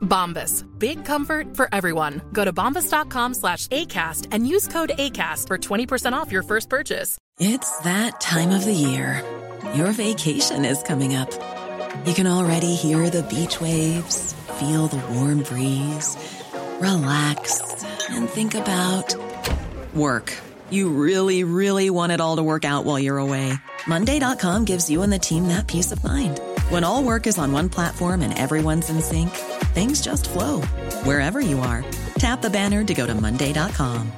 Bombas. Big comfort for everyone. Go to bombas.com slash ACAST and use code ACAST for 20% off your first purchase. It's that time of the year. Your vacation is coming up. You can already hear the beach waves, feel the warm breeze, relax, and think about work. You really, really want it all to work out while you're away. Monday.com gives you and the team that peace of mind. When all work is on one platform and everyone's in sync, things just flow wherever you are. Tap the banner to go to Monday.com.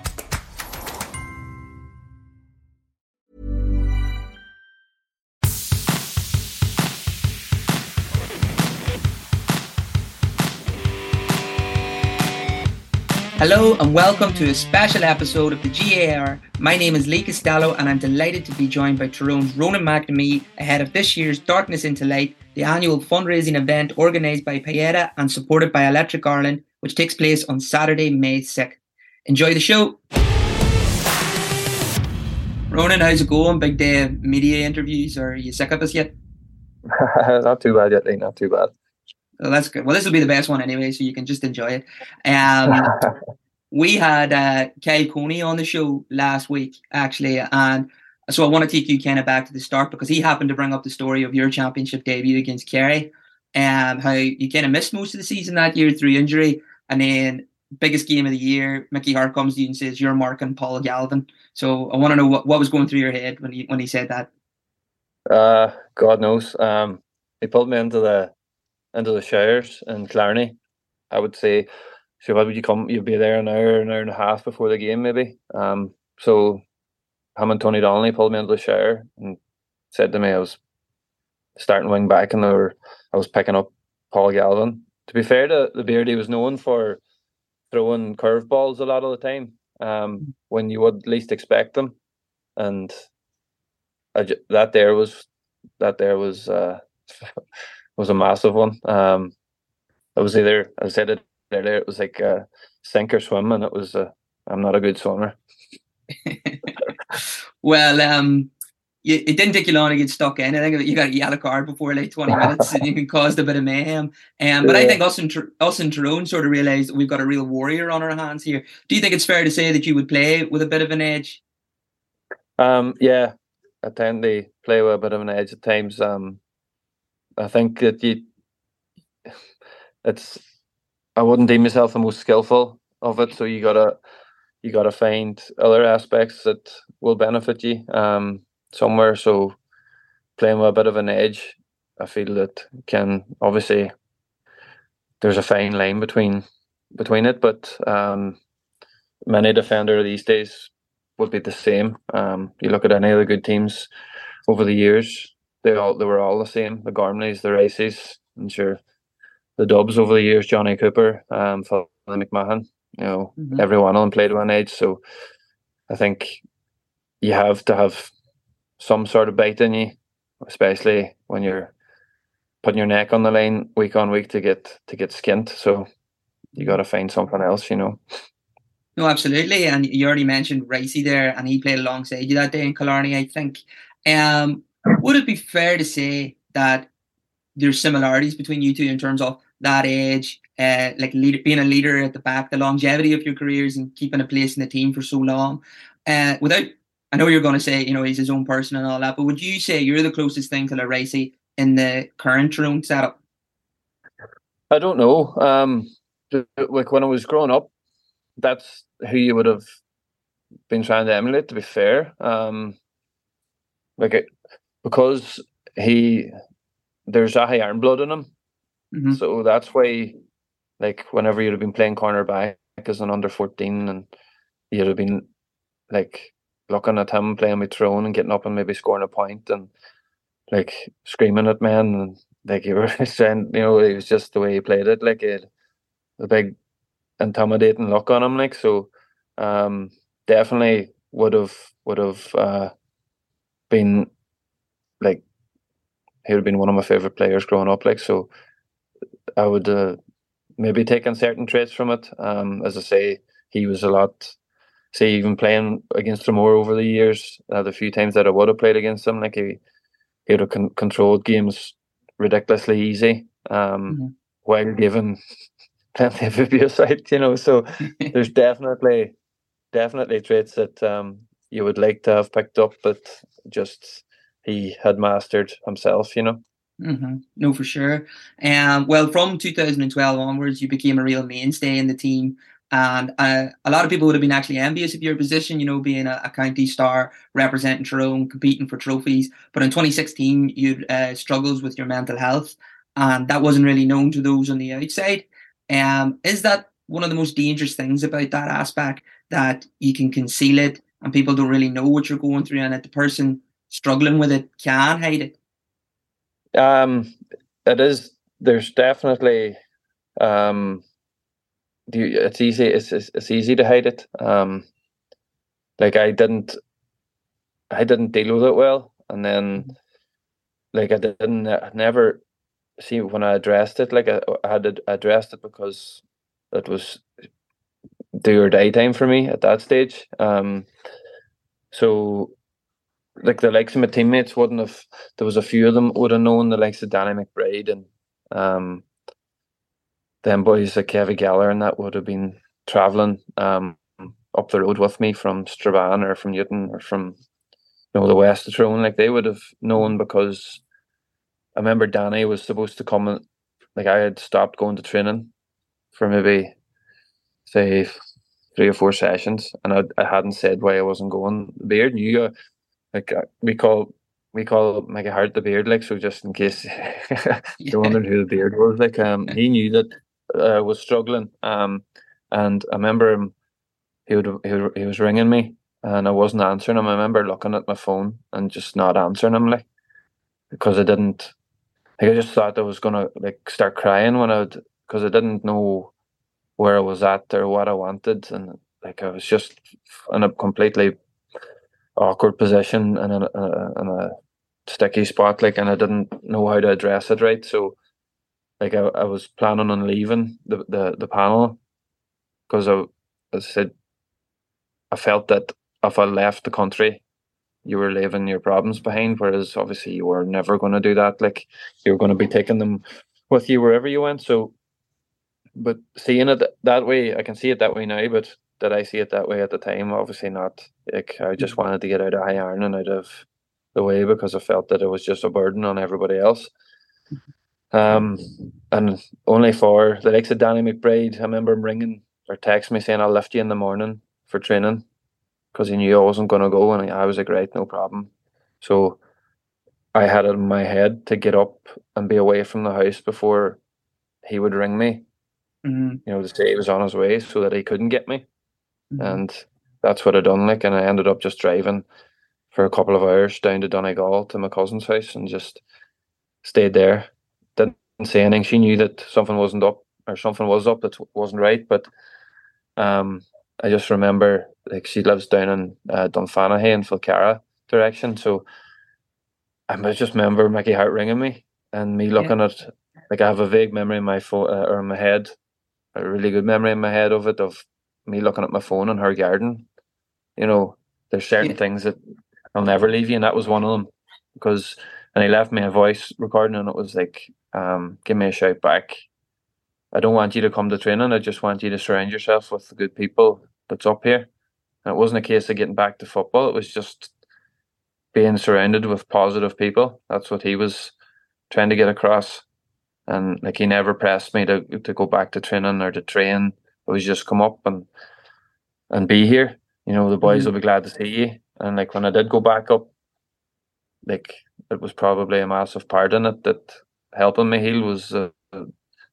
Hello and welcome to a special episode of the GAA Hour. My name is Lee Costello and I'm delighted to be joined by Tyrone's Ronan McNamee ahead of this year's Darkness into Light, the annual fundraising event organised by Pieta and supported by Electric Ireland, which takes place on Saturday, May 6th. Enjoy the show. Ronan, how's it going? Big day of media interviews. Are you sick of us yet? not too bad yet, Lee. Not too bad. Well, that's good. Well, this will be the best one anyway, so you can just enjoy it. Um, we had uh, Kyle Coney on the show last week, actually, and so I want to take you kind of back to the start because he happened to bring up the story of your championship debut against Kerry and how you kind of missed most of the season that year through injury, and then biggest game of the year, Mickey Harte comes to you and says you're marking Paul Galvin. So I want to know what, what was going through your head when he when he said that. Uh, God knows. Um, he pulled me into the into the showers in Killarney. I would say, so what would you come? You'd be there an hour, an hour and a half before the game, maybe. Um, so him and Tony Donnelly pulled me into the shower and said to me I was starting wing back and they were I was picking up Paul Galvin. To be fair to the beard, he was known for throwing curveballs a lot of the time um, when you would least expect them, and I, that there was that there was uh, was a massive one. Um, it was either I said it earlier, it was like a sink or swim, and it was I'm not a good swimmer. well, um, you, it didn't take you long to get stuck in. I think you got a yellow card before like 20 minutes and you caused a bit of mayhem. Um, but yeah. I think us and, us and Tyrone sort of realised we've got a real warrior on our hands here. Do you think it's fair to say that you would play with a bit of an edge? Um, yeah, I tend to play with a bit of an edge at times. Um, I think that you, it's, I wouldn't deem myself the most skillful of it. So you gotta, you gotta find other aspects that will benefit you um, somewhere. So playing with a bit of an edge, I feel that can obviously there's a fine line between between it, but um, many defender these days would be the same. Um, you look at any of the good teams over the years, they all they were all the same. The Gormleys, the Riceys, and sure the Dubs over the years, Johnny Cooper, um, Phil McMahon. You know, mm-hmm. every one of them played one age. So I think you have to have some sort of bite in you, especially when you're putting your neck on the line week on week to get to get skint. So you got to find something else, you know. No, absolutely. And you already mentioned Ricey there, and he played alongside you that day in Killarney, I think. Um, would it be fair to say that there's similarities between you two in terms of that age, uh, like being a leader at the back, the longevity of your careers, and keeping a place in the team for so long? Uh, without, I know you're going to say, you know, he's his own person and all that, but would you say you're the closest thing to Ricey in the current Tyrone setup? I don't know. Um, like when I was growing up, that's who you would have been trying to emulate. To be fair, um, like it, because he there's a high iron blood in him, Mhm. so that's why like whenever you'd have been playing cornerback as an under fourteen and you'd have been like looking at him playing with Tyrone and getting up and maybe scoring a point and like screaming at men and like you were saying, you know, it was just the way he played it, like it a big intimidating look on him, like so um definitely would have would have uh been like he would have been one of my favorite players growing up, like so I would uh, maybe taken certain traits from it. Um as I say, he was a lot say even playing against him more over the years, uh, the few times that I would have played against him, like he he would have con- controlled games ridiculously easy, um, Mhm. while given plenty of abuse out, you know. So there's definitely definitely traits that um you would like to have picked up, but just he had mastered himself, you know. hmm No, for sure. Um, well, from 2012 onwards, you became a real mainstay in the team. And uh, a lot of people would have been actually envious of your position, you know, being a, a county star, representing Tyrone, competing for trophies. But in 2016, you uh, struggles with your mental health, and that wasn't really known to those on the outside. Um, is that one of the most dangerous things about that aspect that you can conceal it and people don't really know what you're going through, and that the person struggling with it can hide it? Um, it is. There's definitely. Um, you, it's easy. It's, it's it's easy to hide it. Um, like I didn't. I didn't deal with it well, and then, like I didn't I never see when I addressed it. Like I, I had ad- addressed it because it was do or die time for me at that stage. Um, so like the likes of my teammates wouldn't have there was a few of them would have known the likes of Danny McBride and um them boys like Kevin Geller and that would have been travelling um up the road with me from Strabane or from Newton or from you know the west of Tyrone like they would have known because I remember Danny was supposed to come and like I had stopped going to training for maybe say three or four sessions and I, I hadn't said why I wasn't going. The beard knew uh, like uh, we call we call Mickey Harte the beard like so just in case you're wondering who the beard was like um he knew that uh, was struggling um and I remember him he would he, would, he was ringing me and I wasn't answering him. I remember looking at my phone and just not answering him like because I didn't like I just thought I was gonna like start crying when I would because I didn't know where I was at or what I wanted and like I was just in a completely awkward position and a, a, in a sticky spot like and I didn't know how to address it right so like I, I was planning on leaving the the, the panel because I, as I said I felt that if I left the country you were leaving your problems behind whereas obviously you were never going to do that like you were going to be taking them with you wherever you went so but seeing it that way I can see it that way now but did I see it that way at the time? Obviously not. Like I just wanted to get out of Tyrone and out of the way because I felt that it was just a burden on everybody else. Mm-hmm. Um, and only for the likes of Danny McBride, I remember him ringing or text me saying I'll lift you in the morning for training because he knew I wasn't going to go, and I was like, right, no problem. So I had it in my head to get up and be away from the house before he would ring me. Mm-hmm. You know, to say he was on his way so that he couldn't get me and that's what I done. Like, and I ended up just driving for a couple of hours down to Donegal to my cousin's house and just stayed there. Say anything. She knew that something wasn't up or something was up that wasn't right. But um, I just remember like she lives down in uh, Dunfanaghy in Falcarragh direction. So I just remember Mickey Harte ringing me and me looking yeah. at like I have a vague memory in my phone uh, or in my head, a really good memory in my head of it of me looking at my phone in her garden. You know, there's certain yeah. things that I'll never leave you, and that was one of them. Because and he left me a voice recording, and it was like, um, "Give me a shout back. I don't want you to come to training. I just want you to surround yourself with the good people that's up here." And it wasn't a case of getting back to football. It was just being surrounded with positive people. That's what he was trying to get across. And like he never pressed me to to go back to training or to train it was just come up and and be here. You know, the boys Mhm. will be glad to see you. And like when I did go back up, like it was probably a massive part in it that helping me heal was uh,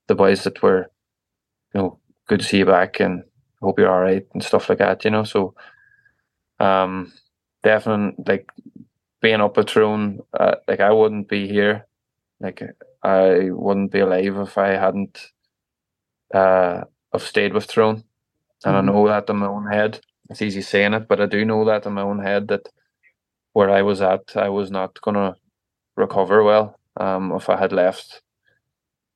the boys that were, you know, good to see you back and hope you're all right and stuff like that, you know. So, um, definitely like being up at Tyrone, uh, like I wouldn't be here, like I wouldn't be alive if I hadn't, uh, have stayed with Tyrone. And mm-hmm. I know that in my own head. It's easy saying it, but I do know that in my own head that where I was at, I was not gonna recover well. Um, if I had left,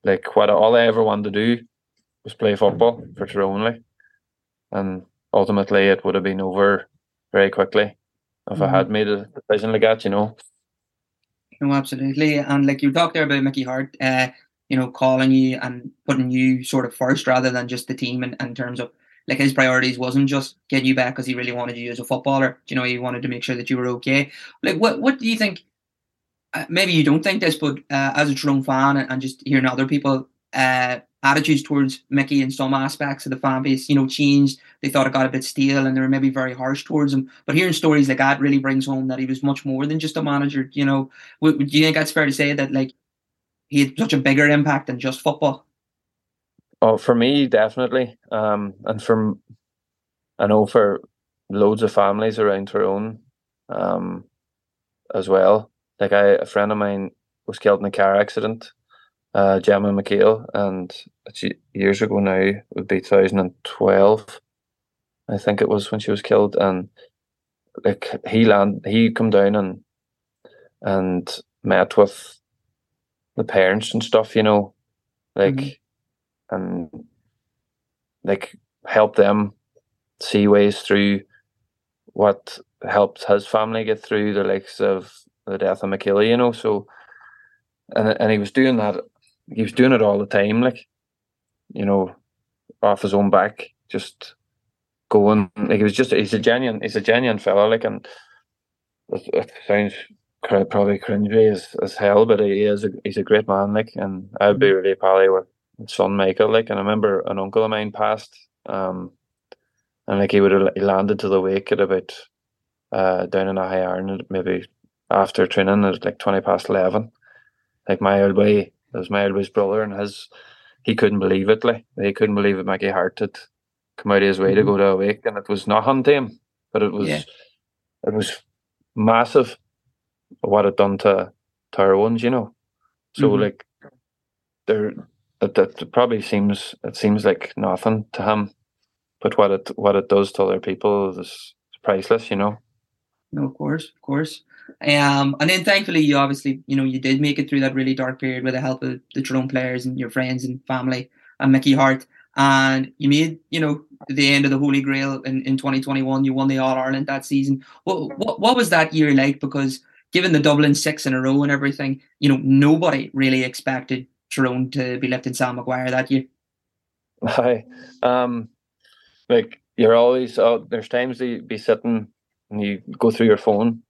like what all I ever wanted to do was play football for Tyrone, like, and ultimately it would have been over very quickly if mm-hmm. I had mm-hmm. made a decision like that, you know. No, absolutely, and like you talked there about Mickey Harte, uh, you know, calling you and putting you sort of first rather than just the team in, in terms of like his priorities wasn't just getting you back because he really wanted you as a footballer. You know, he wanted to make sure that you were okay. Like, what what do you think? Uh, maybe you don't think this, but uh, as a Tyrone fan and, and, just hearing other people uh, attitudes towards Mickey in some aspects of the fan base, you know, changed. They thought it got a bit stale and they were maybe very harsh towards him. But hearing stories like that really brings home that he was much more than just a manager. You know, do you think that's fair to say that like he had such a bigger impact than just football? Oh, for me, definitely. Um, and from I know for loads of families around Tyrone, um, as well. Like I, a friend of mine was killed in a car accident, uh, Gemma McHale, and years ago now, it would be 2012, I think it was when she was killed, and like he land, he come down and and met with the parents and stuff, you know, like. Mm-hmm and like help them see ways through what helped his family get through the likes of the death of Michaela, you know. So, and and he was doing that. He was doing it all the time, like you know, off his own back, just going. Like he was just. He's a genuine. He's a genuine fellow. Like, and it, it sounds probably cringy as, as hell, but he is. A, he's a great man. Like, and I'd be mm-hmm. really pally with son Michael. Like, and I remember an uncle of mine passed, um, and like he would have landed to the wake at about uh down in a high iron maybe after training at like twenty past eleven. Like my old boy, it was my old boy's brother, and his he couldn't believe it. Like he couldn't believe it. Mickey Harte had come out of his way mm-hmm. to go to a wake, and it was not to him, but it was yeah. it was massive what it done to to our ones, you know. So mm-hmm. like there it, it probably seems it seems like nothing to him, but what it what it does to other people is priceless, you know. No, of course, of course. Um, and then thankfully, you obviously, you know, you did make it through that really dark period with the help of the Tyrone players and your friends and family and Mickey Harte. And you made, you know, the end of the Holy Grail in, in 2021. You won the All Ireland that season. What, what what was that year like? Because given the Dublin six in a row and everything, you know, nobody really expected Tyrone to be left in Sam Maguire that year? Hi, um, like you're always oh, there's times you be sitting and you go through your phone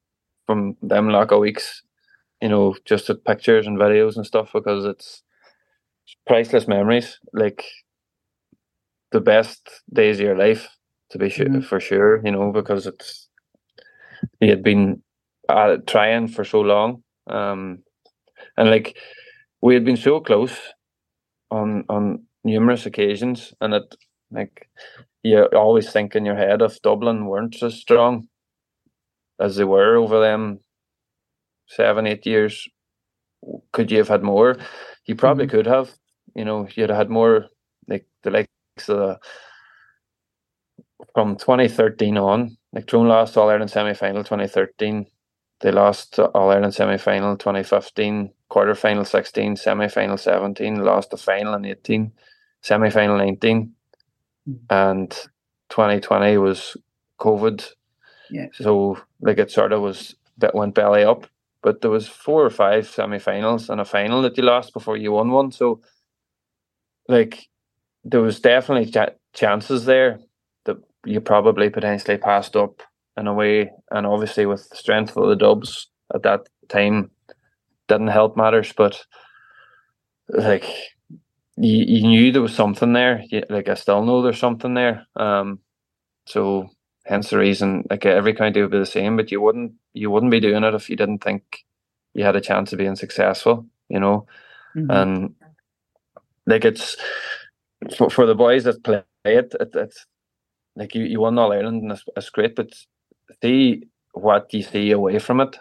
from them like a weeks, you know, just at pictures and videos and stuff because it's priceless memories. Like the best days of your life, to be sure mm-hmm. for sure. You know, because it's he had been uh, trying for so long, um, and like we had been so close on on numerous occasions, and it like you always think in your head if Dublin weren't so strong as they were over them seven eight years, could you have had more? You probably mm-hmm. could have. You know, you'd have had more like the likes of the, from 2013 on. Like Tyrone lost All Ireland semi final 2013. They lost All Ireland semi final 2015 quarter final 16, semi final 17, lost the final in 18, semi final 19, mm. and 2020 was COVID. Yeah. So like it sort of was that went belly up, but there was four or five semi finals and a final that you lost before you won one. So like there was definitely ch- chances there that you probably potentially passed up in a way, and obviously with the strength of the Dubs at that time didn't help matters, but like you, you knew there was something there. You, like I still know there's something there. Um, so hence the reason like every county would be the same, but you wouldn't you wouldn't be doing it if you didn't think you had a chance of being successful, you know. Mhm. And like it's for, for the boys that play it, it it's like you, you won All Ireland and it's, it's great, but see what you see away from it.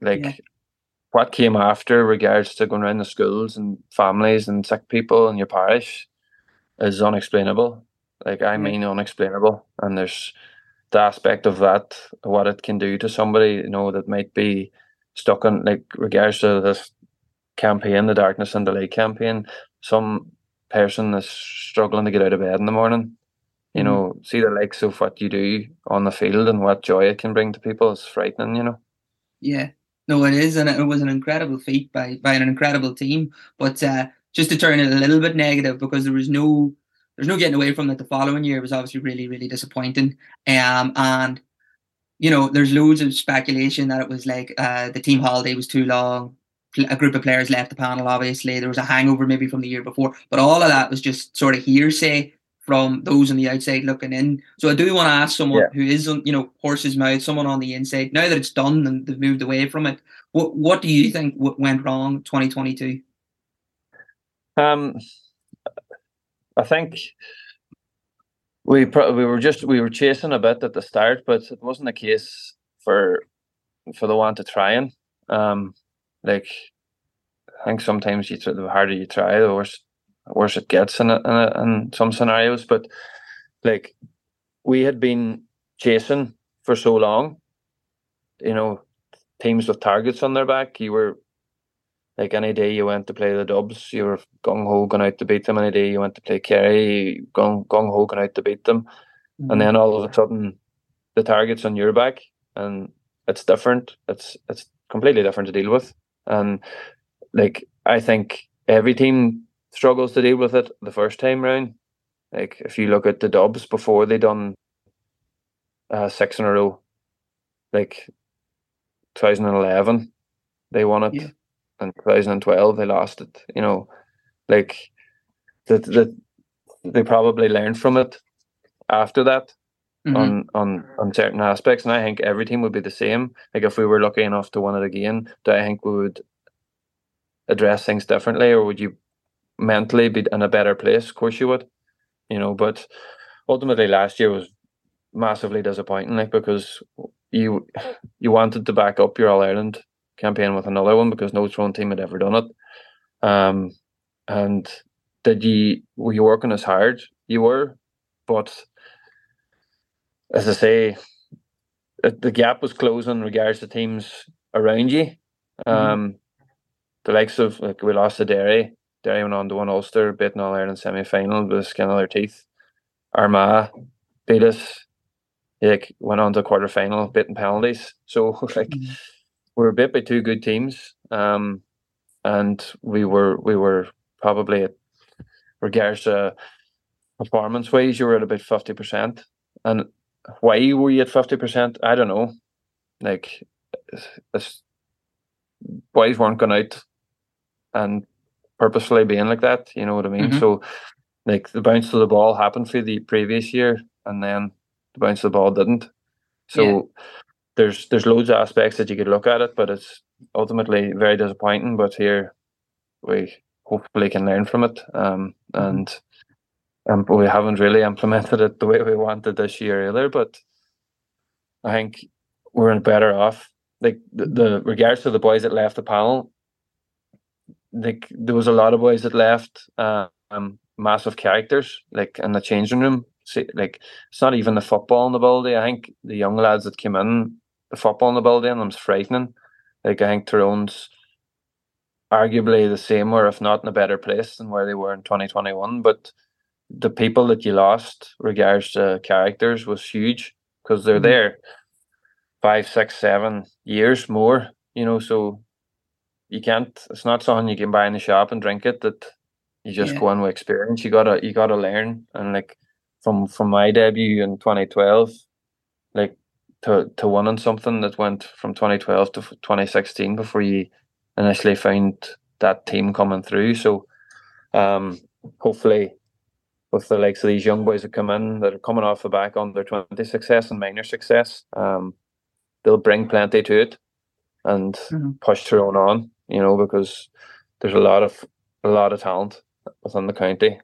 Like Yeah. what came after regards to going around the schools and families and sick people in your parish is unexplainable. Like I mean unexplainable. And there's the aspect of that, what it can do to somebody, you know, that might be stuck in like regards to this campaign, the darkness and the light campaign. Some person is struggling to get out of bed in the morning. You Mhm. know, see the likes of what you do on the field and what joy it can bring to people is frightening, you know. Yeah, no, it is, and it was an incredible feat by by an incredible team. But uh, just to turn it a little bit negative, because there was no there's no getting away from that. The following year was obviously really really disappointing. Um, and you know, there's loads of speculation that it was like uh, the team holiday was too long. A group of players left the panel. Obviously, there was a hangover maybe from the year before, but all of that was just sort of hearsay from those on the outside looking in. So I do want to ask someone Yeah. who is on, you know, horse's mouth, someone on the inside. Now that it's done and they've moved away from it, what what do you think went wrong 2022? Um, I think we pro- we were just we were chasing a bit at the start, but it wasn't a case for for the want of trying. Um, like I think sometimes you tr- the harder you try, the worse worse it gets in a, in, a, in some scenarios. But like we had been chasing for so long, you know, teams with targets on their back. You were like any day you went to play the Dubs, you were gung ho going out to beat them. Any day you went to play Kerry, gung gung ho going out to beat them. And then all of a sudden, the target's on your back, and it's different. It's it's completely different to deal with. And like I think every team struggles to deal with it the first time round. Like if you look at the Dubs before they done uh, six in a row, like 2011, they won it. Yeah. In 2012, they lost it. You know, like that that they probably learned from it after that Mhm. on on on certain aspects, and I think every team would be the same. Like if we were lucky enough to win it again, do I think we would address things differently, or would you mentally be in a better place? Of course you would, you know. But ultimately, last year was massively disappointing, like because you you wanted to back up your All Ireland campaign with another one because no Tyrone team had ever done it. Um, and did you were you working as hard? You were, but as I say, the gap was closing in regards to teams around you. Um, the likes of like we lost to Derry. Derry went on to win Ulster, beating All Ireland semi final with the skin of their teeth. Armagh beat us. Like went on to quarter final, beating penalties. So like Mhm. We were bit by two good teams. Um, and we were we were probably at regards to performance wise, you were at about fifty percent. And why were you at fifty percent? I don't know. Like this boys weren't going out and purposefully being like that, you know what I mean? Mhm. So like the bounce of the ball happened for the previous year and then the bounce of the ball didn't. So Yeah. There's there's loads of aspects that you could look at it, but it's ultimately very disappointing. But here we hopefully can learn from it. Um and um, but we haven't really implemented it the way we wanted this year either. But I think we're better off. Like the, the regards to the boys that left the panel, like there was a lot of boys that left uh, um massive characters like in the changing room. See, like it's not even the football in the building. I think the young lads that came in, the football in the building, them's frightening. Like I think Tyrone's arguably the same, or if not in a better place than where they were in twenty twenty one. But the people that you lost, regards to characters, was huge because they're Mhm. there five, six, seven years more. You know, so you can't. It's not something you can buy in the shop and drink it. That you just Yeah. go in with experience. You gotta, you gotta learn. And like from from my debut in twenty twelve, like to to winning something that went from twenty twelve to twenty sixteen before you initially found that team coming through. So, um, hopefully with the likes of these young boys that come in that are coming off the back on their 20 success and minor success, um, they'll bring plenty to it. and mm-hmm. push Tyrone on. You know, because there's a lot of a lot of talent within the county.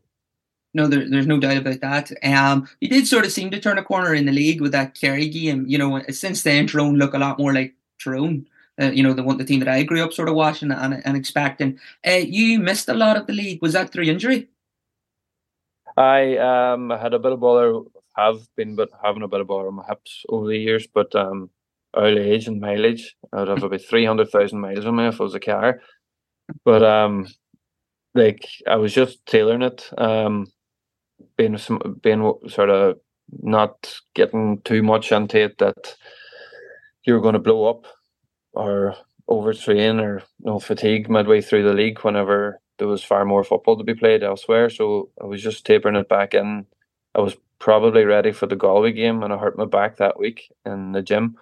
No, there, there's no doubt about that. Um, you did sort of seem to turn a corner in the league with that Kerry game. You know, since then Tyrone look a lot more like Tyrone. Uh, you know, the one the team that I grew up sort of watching and, and expecting. Uh, you missed a lot of the league. Was that through injury? I um had a bit of bother, have been but having a bit of bother on my hips over the years, but um early age and mileage, I'd have about three hundred thousand miles on me if I was a car. But um, like I was just tailoring it, um, being some being sort of not getting too much into it that you're going to blow up or overtrain or you know, fatigue midway through the league whenever there was far more football to be played elsewhere. So I was just tapering it back in. I was probably ready for the Galway game and I hurt my back that week in the gym.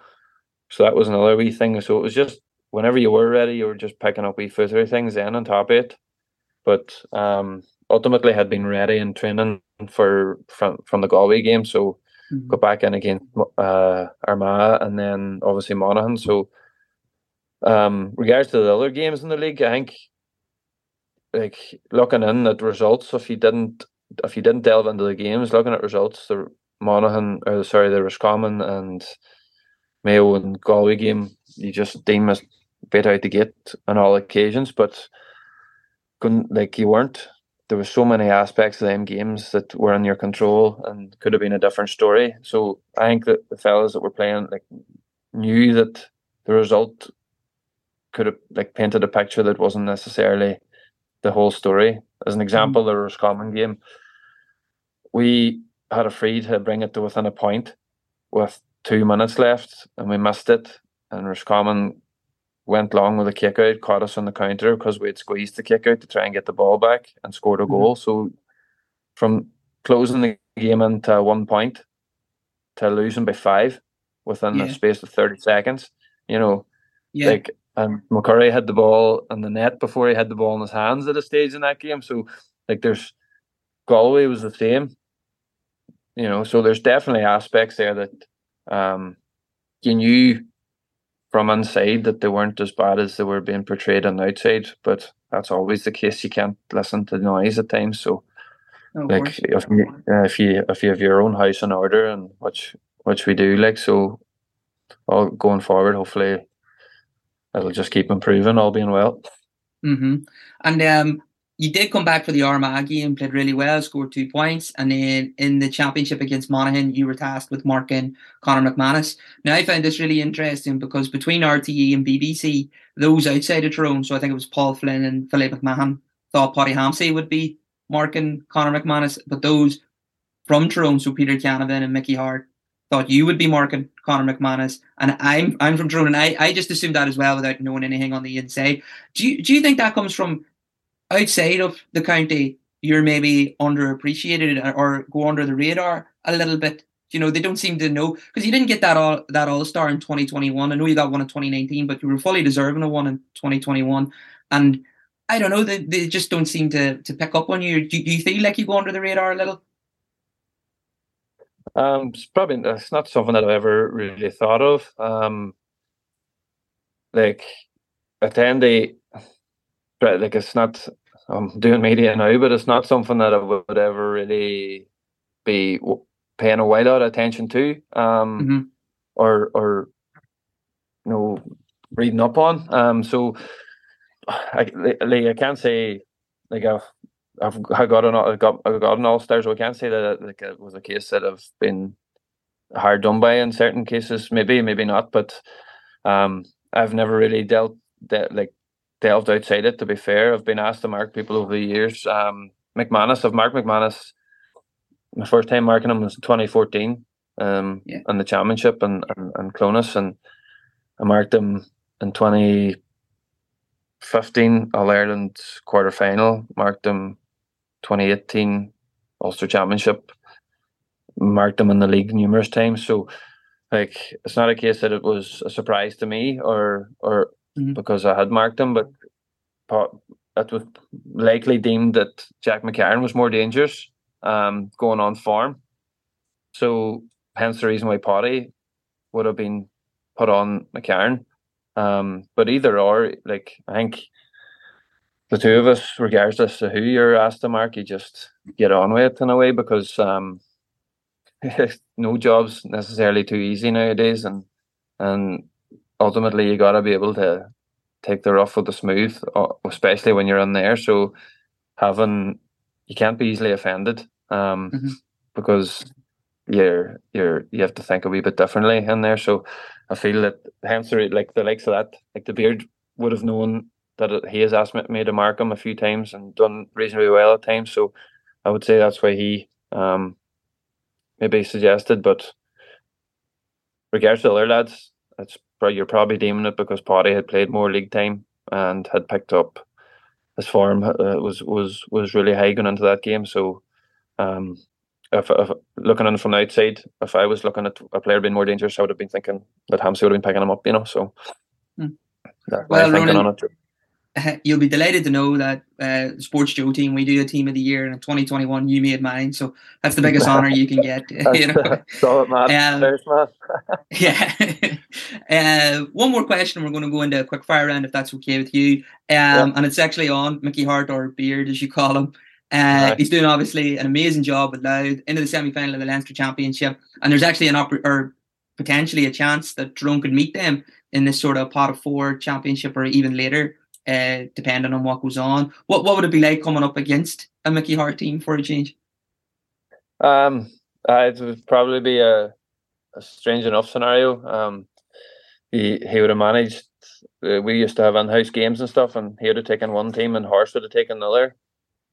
So that was another wee thing. So it was just whenever you were ready, you were just picking up wee footery things in on top of it. But um, ultimately had been ready and training for from from the Galway game. So mm-hmm. got back in against uh, Armagh and then obviously Monaghan. So um, regards to the other games in the league, I think like looking in at results, if you didn't if you didn't delve into the games, looking at results, the Monaghan or sorry, the Roscommon and Mayo and Galway game, you just deem as bit out the gate on all occasions, but couldn't like you weren't. There were so many aspects of them games that were in your control and could have been a different story. So I think that the fellas that were playing like knew that the result could have like painted a picture that wasn't necessarily the whole story. As an example, mm-hmm. the Roscommon game, we had a free to bring it to within a point with two minutes left, and we missed it. And Roscommon went long with a kick out, caught us on the counter because we had squeezed the kick out to try and get the ball back and scored a mm-hmm. goal. So from closing the game into one point to losing by five within yeah. the space of 30 seconds, you know, yeah. like and McCurry had the ball in the net before he had the ball in his hands at a stage in that game. So like there's Galway was the same. You know, so there's definitely aspects there that um you knew from inside that they weren't as bad as they were being portrayed on the outside, but that's always the case. You can't listen to the noise at times. So like if you, uh, if you if you have your own house in order and which which we do like so all going forward hopefully it'll just keep improving, all being well. Mm-hmm. And um, you did come back for the Armagh game, and played really well, scored two points, and then in the championship against Monaghan, you were tasked with marking Conor McManus. Now I found this really interesting because between RTE and BBC, those outside of Tyrone, so I think it was Paul Flynn and Philip McMahon, thought Paddy Hampsey would be marking Conor McManus, but those from Tyrone, so Peter Canavan and Mickey Harte, thought you would be marking Conor McManus, and I'm I'm from Tyrone, and I, I just assumed that as well without knowing anything on the inside. Do you do you think that comes from outside of the county? You're maybe underappreciated or go under the radar a little bit. You know, they don't seem to know because you didn't get that all that All Star in 2021. I know you got one in 2019, but you were fully deserving of one in 2021. And I don't know, they, they just don't seem to to pick up on you. Do, do you feel like you go under the radar a little? Um, it's probably it's not something that I've ever really thought of. Um, like at the end, they like it's not. I'm doing media now, but it's not something that I would ever really be paying a wide lot of attention to, um, mm-hmm. or or you know reading up on. Um, so I like I can't say like I've I've I got an I got I got an all stars. So I can't say that like it was a case that I've been hard done by in certain cases. Maybe maybe not, but um, I've never really dealt that like delved outside it. To be fair, I've been asked to mark people over the years. Um, McManus, I've marked McManus. My first time marking him was 2014 um, yeah. in the championship and and, and Clones, and I marked him in 2015 All Ireland quarter final. Marked him 2018 Ulster Championship. Marked them in the league numerous times. So like it's not a case that it was a surprise to me or or mm-hmm. because I had marked them, but it was likely deemed that Jack McCarron was more dangerous um, going on form. So hence the reason why Paddy would have been put on McCarron. Um, but either or, like I think the two of us, regardless of who you're asked to mark, you just get on with it in a way because um, no job's necessarily too easy nowadays, and and ultimately you got to be able to take the rough with the smooth, uh, especially when you're in there. So having you can't be easily offended um, mm-hmm. because you're you're you have to think a wee bit differently in there. So I feel that hence like the likes of that, like the beard would have known that he has asked me to mark him a few times and done reasonably well at times. So I would say that's why he um, maybe suggested. But regards to the other lads, it's you're probably deeming it because Paddy had played more league time and had picked up his form uh, was was was really high going into that game. So um, if, if looking in from the outside, if I was looking at a player being more dangerous, I would have been thinking that Hampsey would have been picking him up. You know, so. Mm. Well, Ronan, you'll be delighted to know that uh, SportsJOE team we do a team of the year and in 2021 you made mine so that's the biggest honor you can get you know so, man. Um, man. yeah uh, one more question we're going to go into a quick fire round if that's okay with you um, yeah. and it's actually on Mickey Harte or Beard as you call him uh, right. He's doing obviously an amazing job with Louth into the semi final of the Leinster Championship, and there's actually an op- or potentially a chance that Tyrone could meet them in this sort of pot of four championship or even later uh, depending on what goes on. What what would it be like coming up against a Mickey Harte team for a change? Um, uh, it would probably be a, a strange enough scenario. Um, he he would have managed. Uh, we used to have in-house games and stuff, and he would have taken one team, and Horse would have taken another.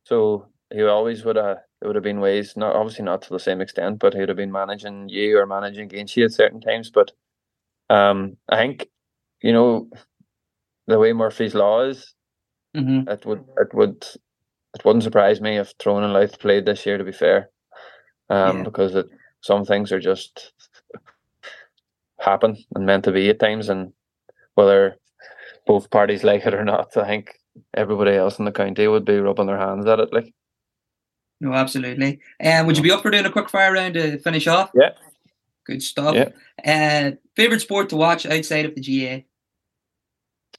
So he always would have. It would have been ways, not obviously not to the same extent, but he would have been managing you or managing against you at certain times. But um, I think you know the way Murphy's Law is, mm-hmm. it would it would it wouldn't surprise me if Tyrone and Louth played this year. To be fair, um, yeah. because it, some things are just happen and meant to be at times, and whether both parties like it or not, I think everybody else in the county would be rubbing their hands at it. Like, no, absolutely. And um, would you be up for doing a quick fire round to finish off? Yeah. Good stuff. Yeah. Uh, favorite sport to watch outside of the GAA?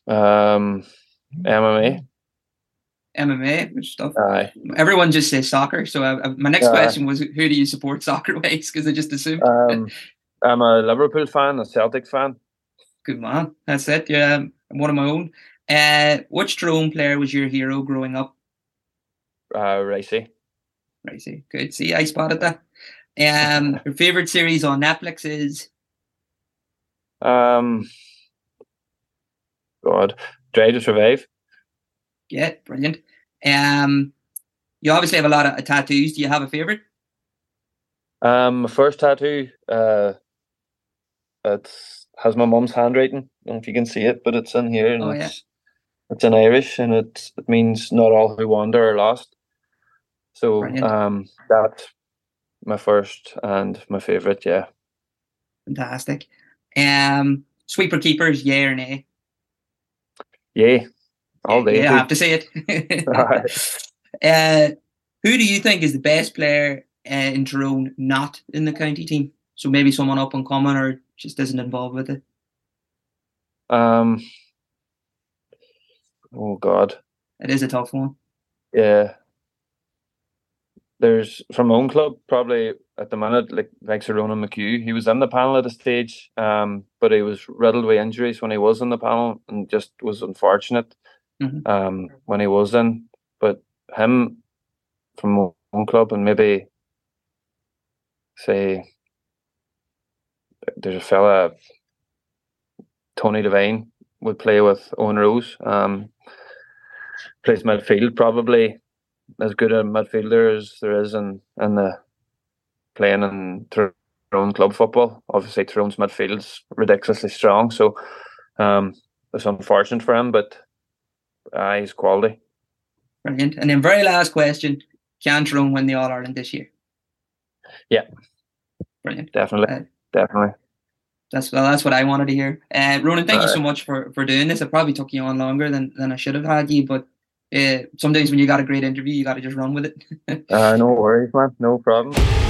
Um, MMA. MMA, which stuff. Aye. Everyone just says soccer. So I, I, my next Aye. question was, who do you support soccer wise? Because I just assumed. Um, I'm a Liverpool fan, a Celtic fan. Good man. That's it. Yeah, I'm one of my own. Uh, which Tyrone player was your hero growing up? Uh, Ricey. Ricey. Good. See, I spotted that. Um, your favorite series on Netflix is? Um, God, Drive to Survive. Yeah, brilliant. Um, you obviously have a lot of tattoos. Do you have a favorite? Um, my first tattoo, uh, it has my mum's handwriting. I don't know if you can see it, but it's in here. And oh, it's, yeah. it's in Irish and it, it means not all who wander are lost. So um, that's my first and my favorite, yeah. Fantastic. Um, sweeper keepers, yeah or nay? Yeah, all day. Yeah, I have to say it. uh, who do you think is the best player uh, in Tyrone not in the county team? So maybe someone up and coming or just isn't involved with it. Um. Oh God. It is a tough one. Yeah. There's from my own club probably at the minute like like Sir Ronan McHugh. He was in the panel at a stage, um, but he was riddled with injuries when he was in the panel and just was unfortunate mm-hmm. um, when he was in. But him from one club and maybe say there's a fella Tony Devine would play with Owen Rose. Um, plays midfield probably as good a midfielder as there is in in the playing in Tyrone club football. Obviously, Tyrone's midfield's ridiculously strong, so um, it's unfortunate for him, but uh, he's quality. Brilliant. And then, very last question: Can Tyrone win the All Ireland this year? Yeah, brilliant. Definitely, uh, definitely. That's well, that's what I wanted to hear. Uh, Ronan, thank All you right. so much for for doing this. It probably took you on longer than than I should have had you, but uh, sometimes when you got a great interview, you got to just run with it. uh, no worries, man. No problem.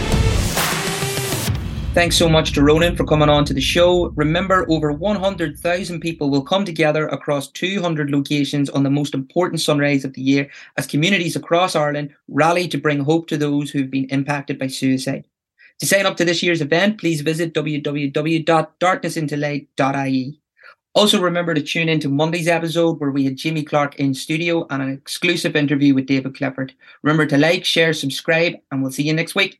Thanks so much to Ronan for coming on to the show. Remember, over 100,000 people will come together across 200 locations on the most important sunrise of the year as communities across Ireland rally to bring hope to those who've been impacted by suicide. To sign up to this year's event, please visit www.darknessintolight.ie. Also, remember to tune in to Monday's episode where we had Jimmy Clark in studio and an exclusive interview with David Clifford. Remember to like, share, subscribe, and we'll see you next week.